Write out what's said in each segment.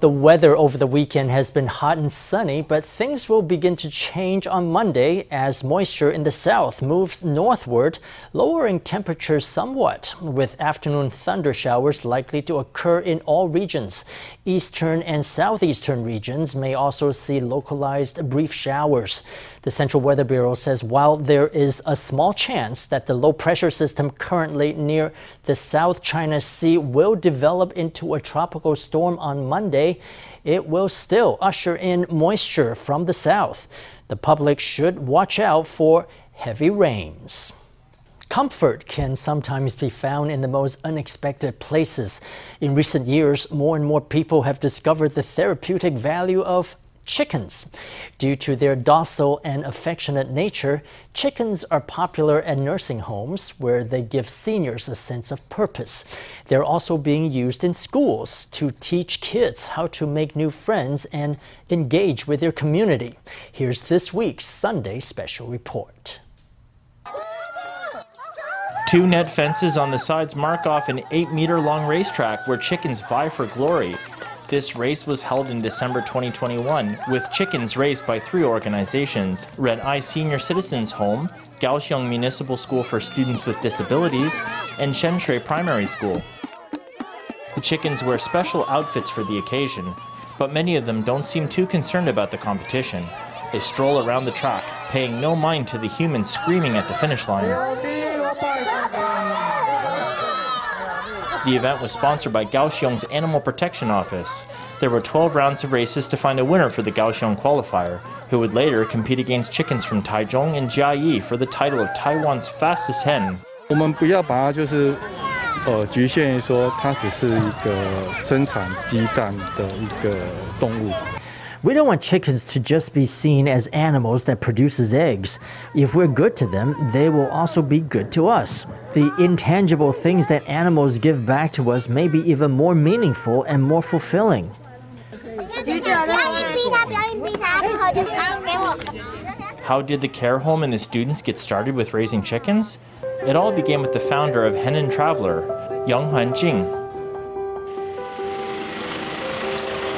The weather over the weekend has been hot and sunny, but things will begin to change on Monday as moisture in the south moves northward, lowering temperatures somewhat, with afternoon thunder showers likely to occur in all regions. Eastern and southeastern regions may also see localized brief showers. The Central Weather Bureau says while there is a small chance that the low pressure system currently near the South China Sea will develop into a tropical storm on Monday, it will still usher in moisture from the south. The public should watch out for heavy rains. Comfort can sometimes be found in the most unexpected places. In recent years, more and more people have discovered the therapeutic value of chickens. Due to their docile and affectionate nature, chickens are popular at nursing homes where they give seniors a sense of purpose. They're also being used in schools to teach kids how to make new friends and engage with their community. Here's this week's Sunday special report. Two net fences on the sides mark off an 8 meter long racetrack where chickens vie for glory. This race was held in December 2021 with chickens raced by three organizations Ren'ai Senior Citizens Home, Kaohsiung Municipal School for Students with Disabilities, and Shenshui Primary School. The chickens wear special outfits for the occasion, but many of them don't seem too concerned about the competition. They stroll around the track, paying no mind to the humans screaming at the finish line. The event was sponsored by Kaohsiung's Animal Protection Office. There were 12 rounds of races to find a winner for the Kaohsiung qualifier, who would later compete against chickens from Taichung and Jiayi for the title of Taiwan's fastest hen. 我们不要把它就是呃局限于说它只是一个生产鸡蛋的一个动物。 We don't want chickens to just be seen as animals that produces eggs. If we're good to them, they will also be good to us. The intangible things that animals give back to us may be even more meaningful and more fulfilling. How did the care home and the students get started with raising chickens? It all began with the founder of Hen and Traveler, Yang Han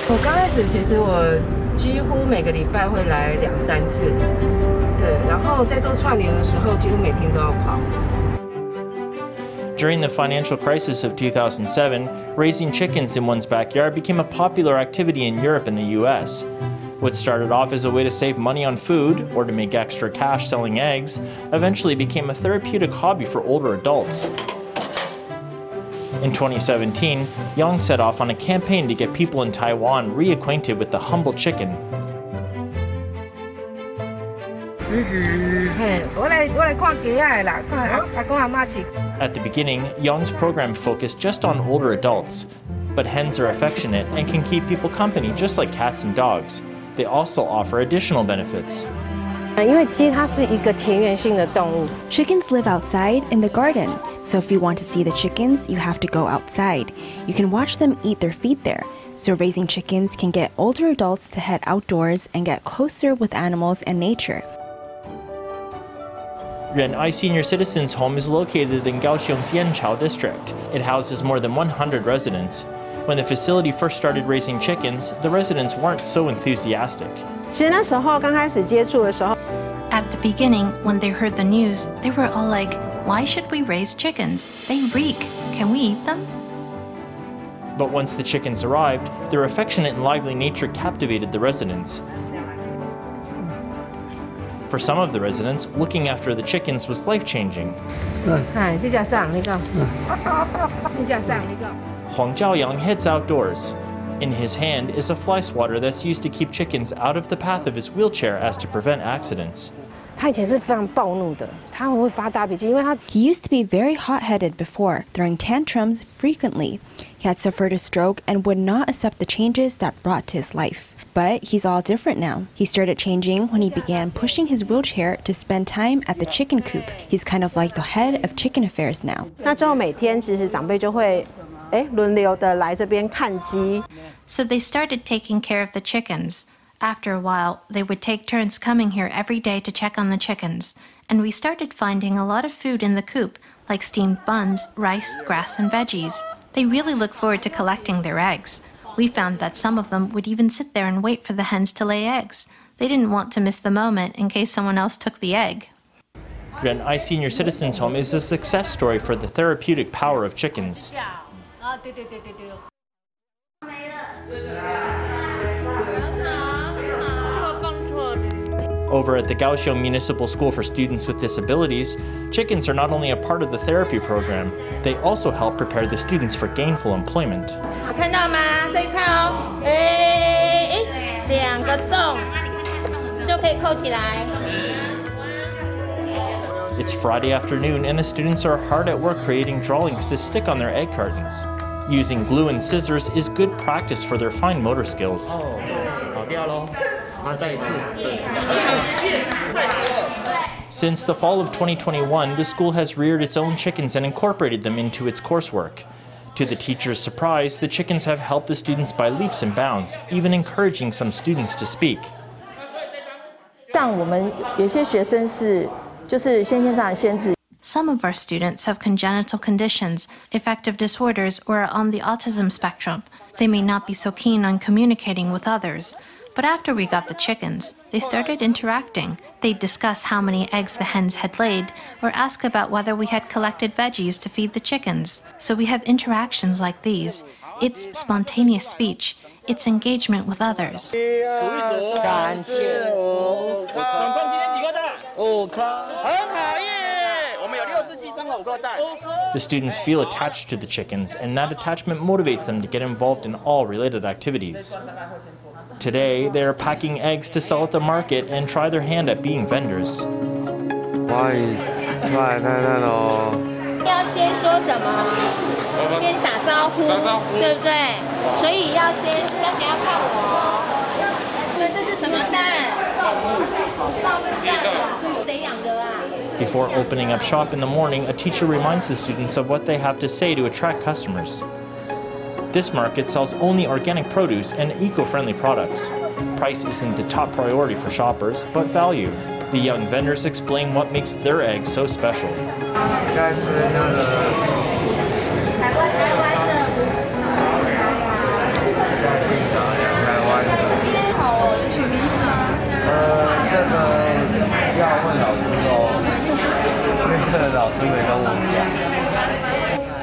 我刚开始其实我几乎每个礼拜会来两三次，对，然后在做串联的时候，几乎每天都要跑。 During the financial crisis of 2007, raising chickens in one's backyard became a popular activity in Europe and the US. What started off as a way to save money on food or to make extra cash selling eggs eventually became a therapeutic hobby for older adults. In 2017, Yang set off on a campaign to get people in Taiwan reacquainted with the humble chicken. At the beginning, Yang's program focused just on older adults, but hens are affectionate and can keep people company just like cats and dogs. They also offer additional benefits. 因为鸡它是一个田园性的动物， Chickens live outside in the garden, so if you want to see the chickens, you have to go outside. You can watch them eat their feed there. So raising chickens can get older adults to head outdoors and get closer with animals and nature. Ren Ai Senior Citizens Home is located in Kaohsiung's Yanchao district. It houses more than 100 residents. When the facility first started raising chickens, the residents weren't so enthusiastic. 其实那时候刚开始接触的时候， at the beginning, when they heard the news, they were all like, Why should we raise chickens? They reek. Can we eat them? But once the chickens arrived, their affectionate and lively nature captivated the residents. For some of the residents, looking after the chickens was life changing. Huang Zhaoyang heads outdoors. In his hand is a fly swatter that's used to keep chickens out of the path of his wheelchair as to prevent accidents. 他以前是非常暴怒的，他很会发大脾气，因为他 He used to be very hot headed before, throwing tantrums frequently. He had suffered a stroke and would not accept the changes that brought to his life. But he's all different now. He started changing when he began pushing his wheelchair to spend time at the chicken coop. He's kind of like the head of chicken affairs now. 那之后每天其实长辈就会，哎，轮流的来这边看鸡。 So they started taking care of the chickens. After a while, they would take turns coming here every day to check on the chickens. And we started finding a lot of food in the coop, like steamed buns, rice, grass, and veggies. They really look forward to collecting their eggs. We found that some of them would even sit there and wait for the hens to lay eggs. They didn't want to miss the moment in case someone else took the egg. Ren Ai Senior Citizens Home is a success story for the therapeutic power of chickens. over at the Kaohsiung Municipal School for Students with Disabilities, chickens are not only a part of the therapy program, they also help prepare the students for gainful employment. It's Friday afternoon, and the students are hard at work creating drawings to stick on their egg cartons. Using glue and scissors is good practice for their fine motor skills. Oh. Since the fall of 2021, the school has reared its own chickens and incorporated them into its coursework. To the teacher's surprise, the chickens have helped the students by leaps and bounds, even encouraging some students to speak. 像我们有些学生是就是先天上的限制， Some of our students have congenital conditions, affective disorders, or are on the autism spectrum. They may not be so keen on communicating with others. But after we got the chickens, they started interacting. They'd discuss how many eggs the hens had laid, or ask about whether we had collected veggies to feed the chickens. So we have interactions like these. It's spontaneous speech. It's engagement with others. The students feel attached to the chickens, and that attachment motivates them to get involved in all related activities. Today, they are packing eggs to sell at the market and try their hand at being vendors. Before opening up shop in the morning, a teacher reminds the students of what they have to say to attract customers. This market sells only organic produce and eco friendly products. Price isn't the top priority for shoppers, but value. The young vendors explain what makes their eggs so special. Uh,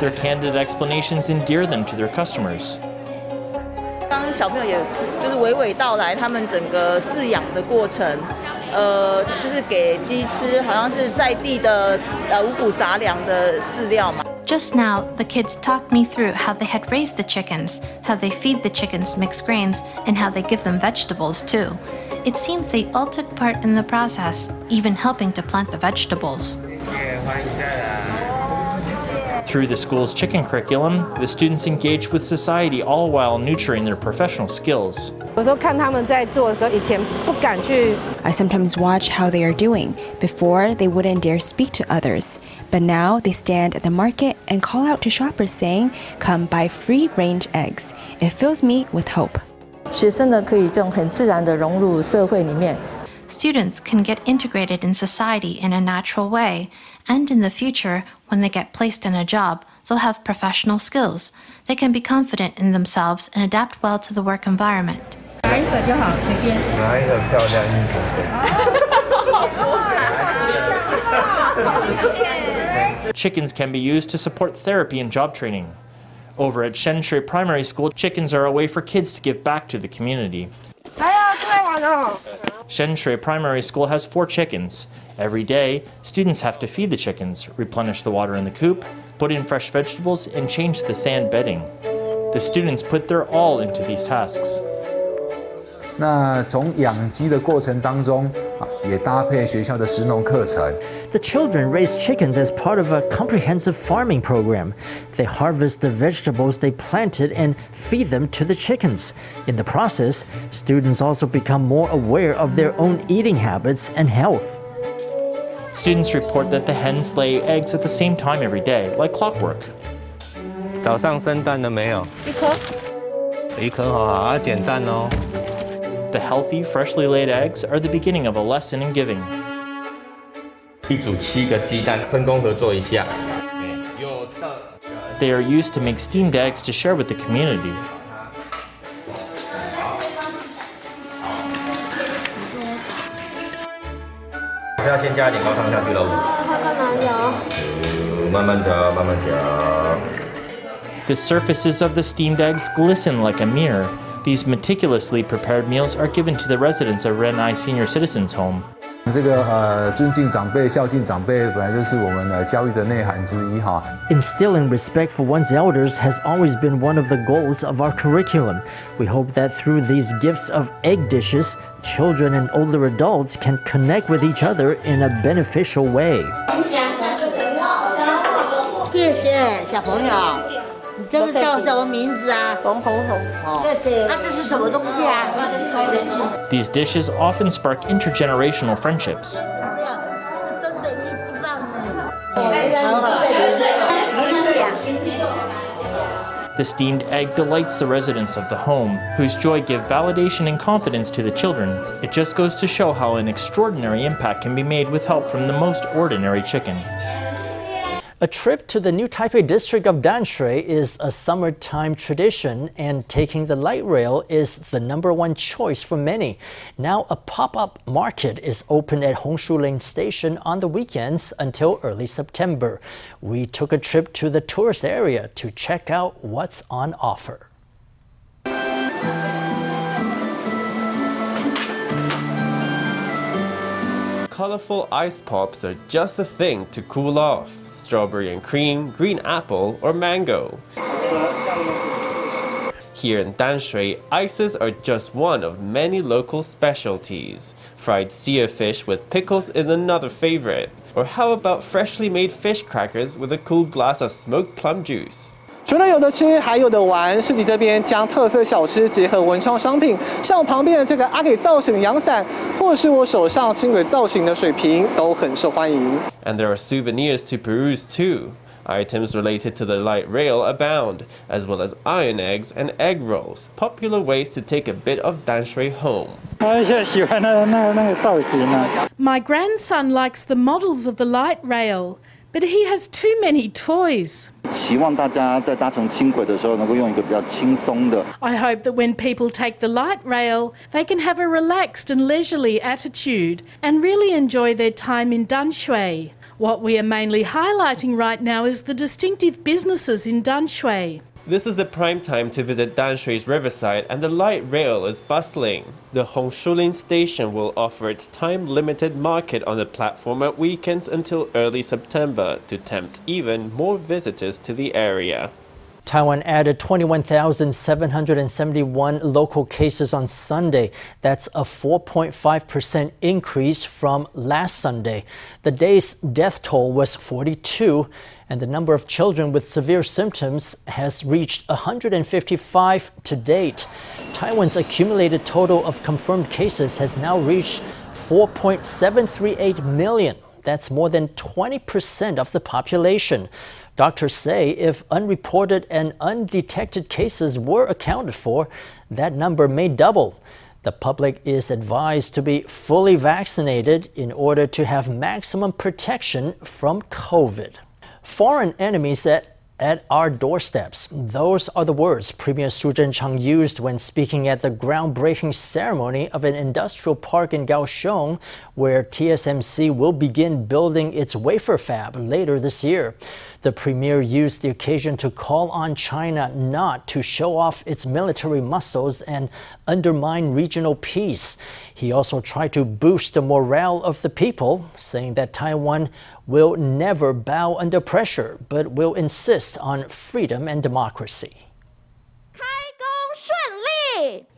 Their candid explanations endear them to their customers. 当小朋友也就是娓娓道来他们整个饲养的过程，呃，就是给鸡吃，好像是在地的呃五谷杂粮的饲料嘛。 Just now, the kids talked me through how they had raised the chickens, how they feed the chickens mixed grains, and how they give them vegetables too. It seems they all took part in the process, even helping to plant the vegetables. 也欢迎再来。 Through the school's chicken curriculum, the students engage with society all while nurturing their professional skills. 有时候看他们在做的时候，以前不敢去 I sometimes watch how they are doing. Before, they wouldn't dare speak to others. But now they stand at the market and call out to shoppers saying, Come buy free range eggs. It fills me with hope. 学生呢可以这种很自然的融入社会里面， Students can get integrated in society in a natural way, and in the future, when they get placed in a job, they'll have professional skills. They can be confident in themselves and adapt well to the work environment. 拿一个漂亮衣服。 Chickens can be used to support therapy and job training. Over at Shenshui Primary School, chickens are a way for kids to give back to the community. 还要再玩哦。 Shenshui Primary School has four chickens. Every day, students have to feed the chickens, replenish the water in the coop, put in fresh vegetables, and change the sand bedding. The students put their all into these tasks. 那从养鸡的过程当中啊，也搭配学校的食农课程。 The children raise chickens as part of a comprehensive farming program. They harvest the vegetables they planted and feed them to the chickens. In the process, students also become more aware of their own eating habits and health. Students report that the hens lay eggs at the same time every day, like clockwork. 早上生蛋了没有？一颗。一颗好好啊，简单哦。The healthy, freshly laid eggs are the beginning of a lesson in giving. 一组七个鸡蛋，分工合作一下。They are used to make steamed eggs to share with the community. 还是要先加一点高汤下去喽。它干嘛有？慢慢调，慢慢调。 The surfaces of the steamed eggs glisten like a mirror. These meticulously prepared meals are given to the residents of Renai Senior Citizens Home. 这个呃，尊敬长辈、孝敬长辈，本来就是我们呃教育的内涵之一哈。 Instilling respect for one's elders has always been one of the goals of our curriculum. We hope that through these gifts of egg dishes, children and older adults can connect with each other in a beneficial way. 谢谢小朋友，你 这个叫什么名字啊？红红红。哦，那这是什么东西啊？ These dishes often spark intergenerational friendships. 这样是真的一棒呢。 The steamed egg delights the residents of the home, whose joy give validation and confidence to the children. It just goes to show how an extraordinary impact can be made with help from the most ordinary chicken. A trip to the new Taipei district of Danshui is a summertime tradition, and taking the light rail is the number one choice for many. Now, a pop up market is open at Hongshulin Station on the weekends until early September. We took a trip to the tourist area to check out what's on offer. Colorful ice pops are just the thing to cool off. Strawberry and cream, green apple, or mango. Here in Danshui, ices are just one of many local specialties. Fried sea fish with pickles is another favorite. Or how about freshly made fish crackers with a cool glass of smoked plum juice? 除了有的吃，还有的玩。市集这边将特色小吃结合文创商品，像我旁边的这个阿给造型的阳伞，或是我手上轻轨造型的水瓶，都很受欢迎。 And there are souvenirs to peruse too. Items related to the light rail abound, as well as iron eggs and egg rolls, popular ways to take a bit of Danshui home. My grandson likes the models of the light rail, but he has too many toys. I hope that when people take the light rail, they can have a relaxed and leisurely attitude and really enjoy their time in Danshui. What we are mainly highlighting right now is the distinctive businesses in Danshui. This is the prime time to visit Danshui's riverside, and the light rail is bustling. The Hongshulin station will offer its time limited market on the platform at weekends until early September to tempt even more visitors to the area. Taiwan added 21,771 local cases on Sunday. That's a 4.5% increase from last Sunday. The day's death toll was 42, and the number of children with severe symptoms has reached 155 to date. Taiwan's accumulated total of confirmed cases has now reached 4.738 million. That's more than 20% of the population. Doctors say if unreported and undetected cases were accounted for, that number may double. The public is advised to be fully vaccinated in order to have maximum protection from COVID. Foreign enemies at at our doorsteps. Those are the words Premier Su Zhen-chang used when speaking at the groundbreaking ceremony of an industrial park in Kaohsiung, where TSMC will begin building its wafer fab later this year. The premier used the occasion to call on China not to show off its military muscles and undermine regional peace. He also tried to boost the morale of the people, saying that Taiwan will never bow under pressure, but will insist on freedom and democracy.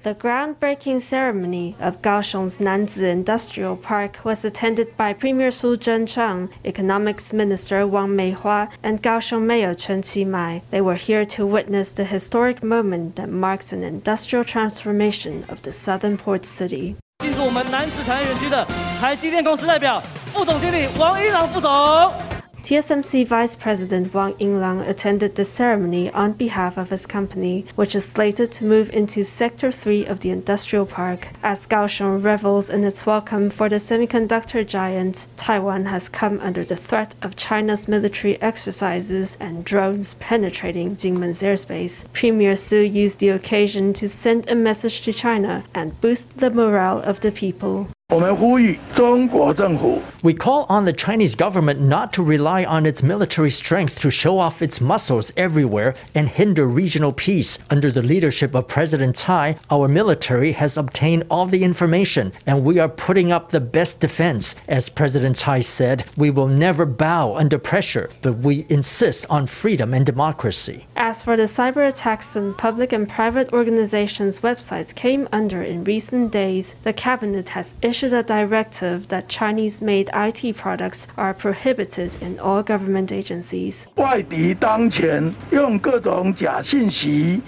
The groundbreaking ceremony of Kaohsiung's Nanzi Industrial Park was attended by Premier Su Zhenchang, Economics Minister Wang Meihua, and Kaohsiung Mayor Chen Qimai. They were here to witness the historic moment that marks an industrial transformation of the southern port city. 进驻我们南子产业园区的台积电公司代表副总经理王一朗副总。 TSMC Vice President Wang Yinglang attended the ceremony on behalf of his company, which is slated to move into Sector 3 of the industrial park. As Kaohsiung revels in its welcome for the semiconductor giant, Taiwan has come under the threat of China's military exercises and drones penetrating Jinmen's airspace. Premier Su used the occasion to send a message to China and boost the morale of the people. We call on the Chinese government not to rely on its military strength to show off its muscles everywhere and hinder regional peace. Under the leadership of President Tsai, our military has obtained all the information and we are putting up the best defense. As President Tsai said, we will never bow under pressure, but we insist on freedom and democracy. As for the cyber attacks on public and private organizations' websites came under in recent days, the cabinet has issued issued a directive that Chinese made IT products are prohibited in all government agencies.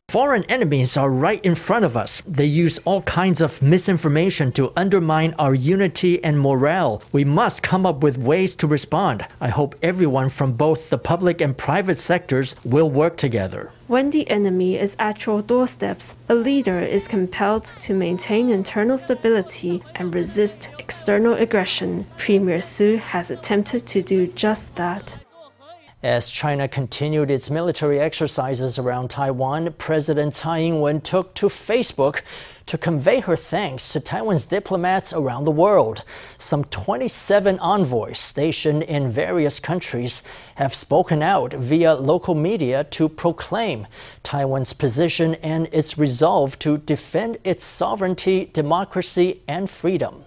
Foreign enemies are right in front of us. They use all kinds of misinformation to undermine our unity and morale. We must come up with ways to respond. I hope everyone from both the public and private sectors will work together. When the enemy is at your doorsteps, a leader is compelled to maintain internal stability and resist external aggression. Premier Su has attempted to do just that. As China continued its military exercises around Taiwan, President Tsai Ing-wen took to Facebook to convey her thanks to Taiwan's diplomats around the world. Some 27 envoys stationed in various countries have spoken out via local media to proclaim Taiwan's position and its resolve to defend its sovereignty, democracy, and freedom.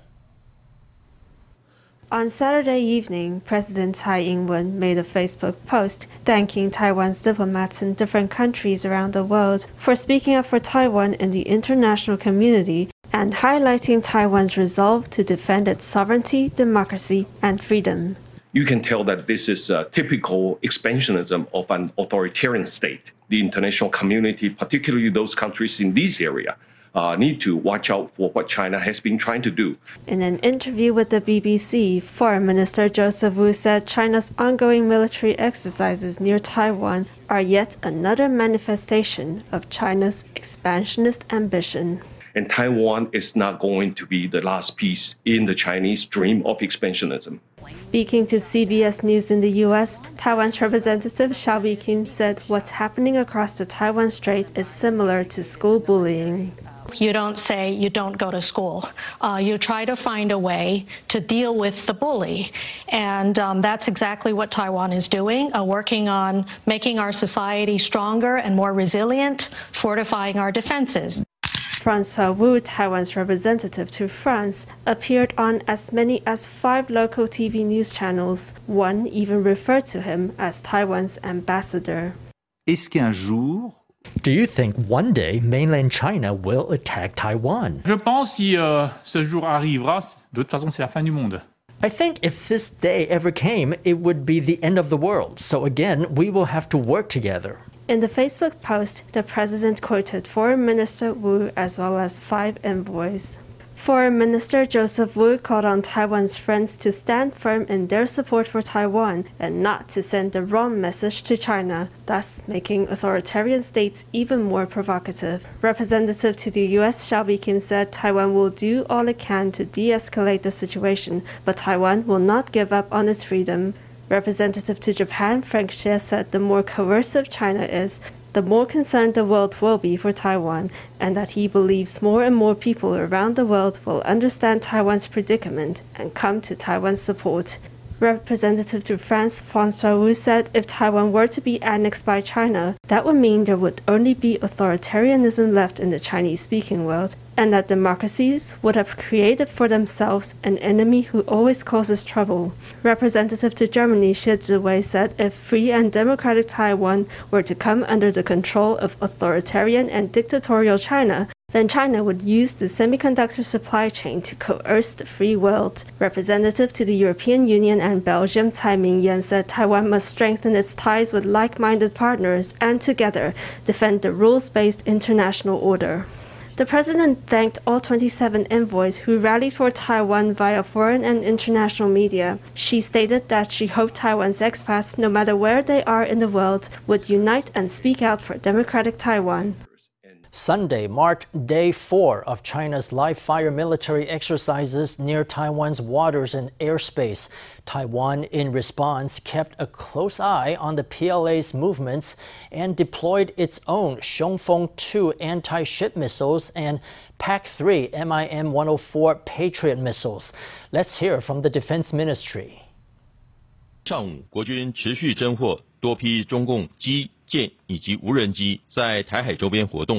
On Saturday evening, President Tsai Ing-wen made a Facebook post thanking Taiwan's diplomats in different countries around the world for speaking up for Taiwan in the international community and highlighting Taiwan's resolve to defend its sovereignty, democracy, and freedom. You can tell that this is a typical expansionism of an authoritarian state. The international community, particularly those countries in this area, uh, need to watch out for what China has been trying to do. In an interview with the BBC, Foreign Minister Joseph Wu said China's ongoing military exercises near Taiwan are yet another manifestation of China's expansionist ambition. And Taiwan is not going to be the last piece in the Chinese dream of expansionism. Speaking to CBS News in the U.S., Taiwan's representative Hsiao Bi-khim said what's happening across the Taiwan Strait is similar to school bullying. You don't say you don't go to school. Uh, you try to find a way to deal with the bully. And um, that's exactly what Taiwan is doing, uh, working on making our society stronger and more resilient, fortifying our defenses. Francois Wu, Taiwan's representative to France, appeared on as many as five local TV news channels. One even referred to him as Taiwan's ambassador. Est-ce qu'un jour do you think one day mainland China will attack Taiwan? Je pense si euh, ce jour arrivera, de toute façon c'est la fin du monde. I think if this day ever came, it would be the end of the world. So again, we will have to work together. In the Facebook post, the president quoted Foreign Minister Wu as well as five envoys. Foreign Minister Joseph Wu called on Taiwan's friends to stand firm in their support for Taiwan and not to send the wrong message to China, thus making authoritarian states even more provocative. Representative to the U.S. Hsiao Bi-khim said Taiwan will do all it can to de-escalate the situation, but Taiwan will not give up on its freedom. Representative to Japan Frank Hsieh said the more coercive China is, the more concerned the world will be for Taiwan, and that he believes more and more people around the world will understand Taiwan's predicament and come to Taiwan's support. Representative to France Francois Wu said if Taiwan were to be annexed by China, that would mean there would only be authoritarianism left in the Chinese speaking world, and that democracies would have created for themselves an enemy who always causes trouble. Representative to Germany Xie Zhiwei said if free and democratic Taiwan were to come under the control of authoritarian and dictatorial China, then China would use the semiconductor supply chain to coerce the free world. Representative to the European Union and Belgium, Tsai Ming-yen said Taiwan must strengthen its ties with like-minded partners and together defend the rules-based international order. The president thanked all 27 envoys who rallied for Taiwan via foreign and international media. She stated that she hoped Taiwan's expats, no matter where they are in the world, would unite and speak out for democratic Taiwan. Sunday marked day four of China's live fire military exercises near Taiwan's waters and airspace. Taiwan, in response, kept a close eye on the PLA's movements and deployed its own Xiongfeng 2 anti ship missiles and PAC 3 MIM 104 Patriot missiles. Let's hear from the Defense Ministry. 上午，国军持续侦获多批中共机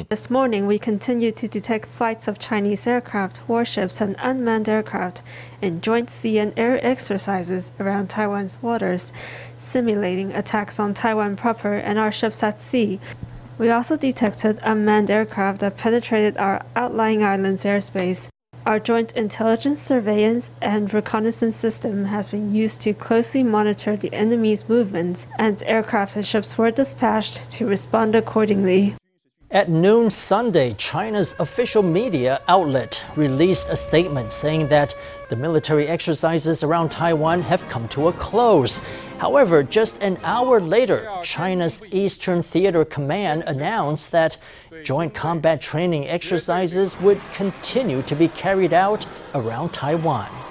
this morning, we continue to detect flights of Chinese aircraft, warships, and unmanned aircraft in joint sea and air exercises around Taiwan's waters, simulating attacks on Taiwan proper and our ships at sea. We also detected unmanned aircraft that penetrated our outlying islands' airspace. Our joint intelligence surveillance and reconnaissance system has been used to closely monitor the enemy's movements, and aircraft and ships were dispatched to respond accordingly. At noon Sunday, China's official media outlet released a statement saying that the military exercises around Taiwan have come to a close. However, just an hour later, China's Eastern Theater Command announced that joint combat training exercises would continue to be carried out around Taiwan.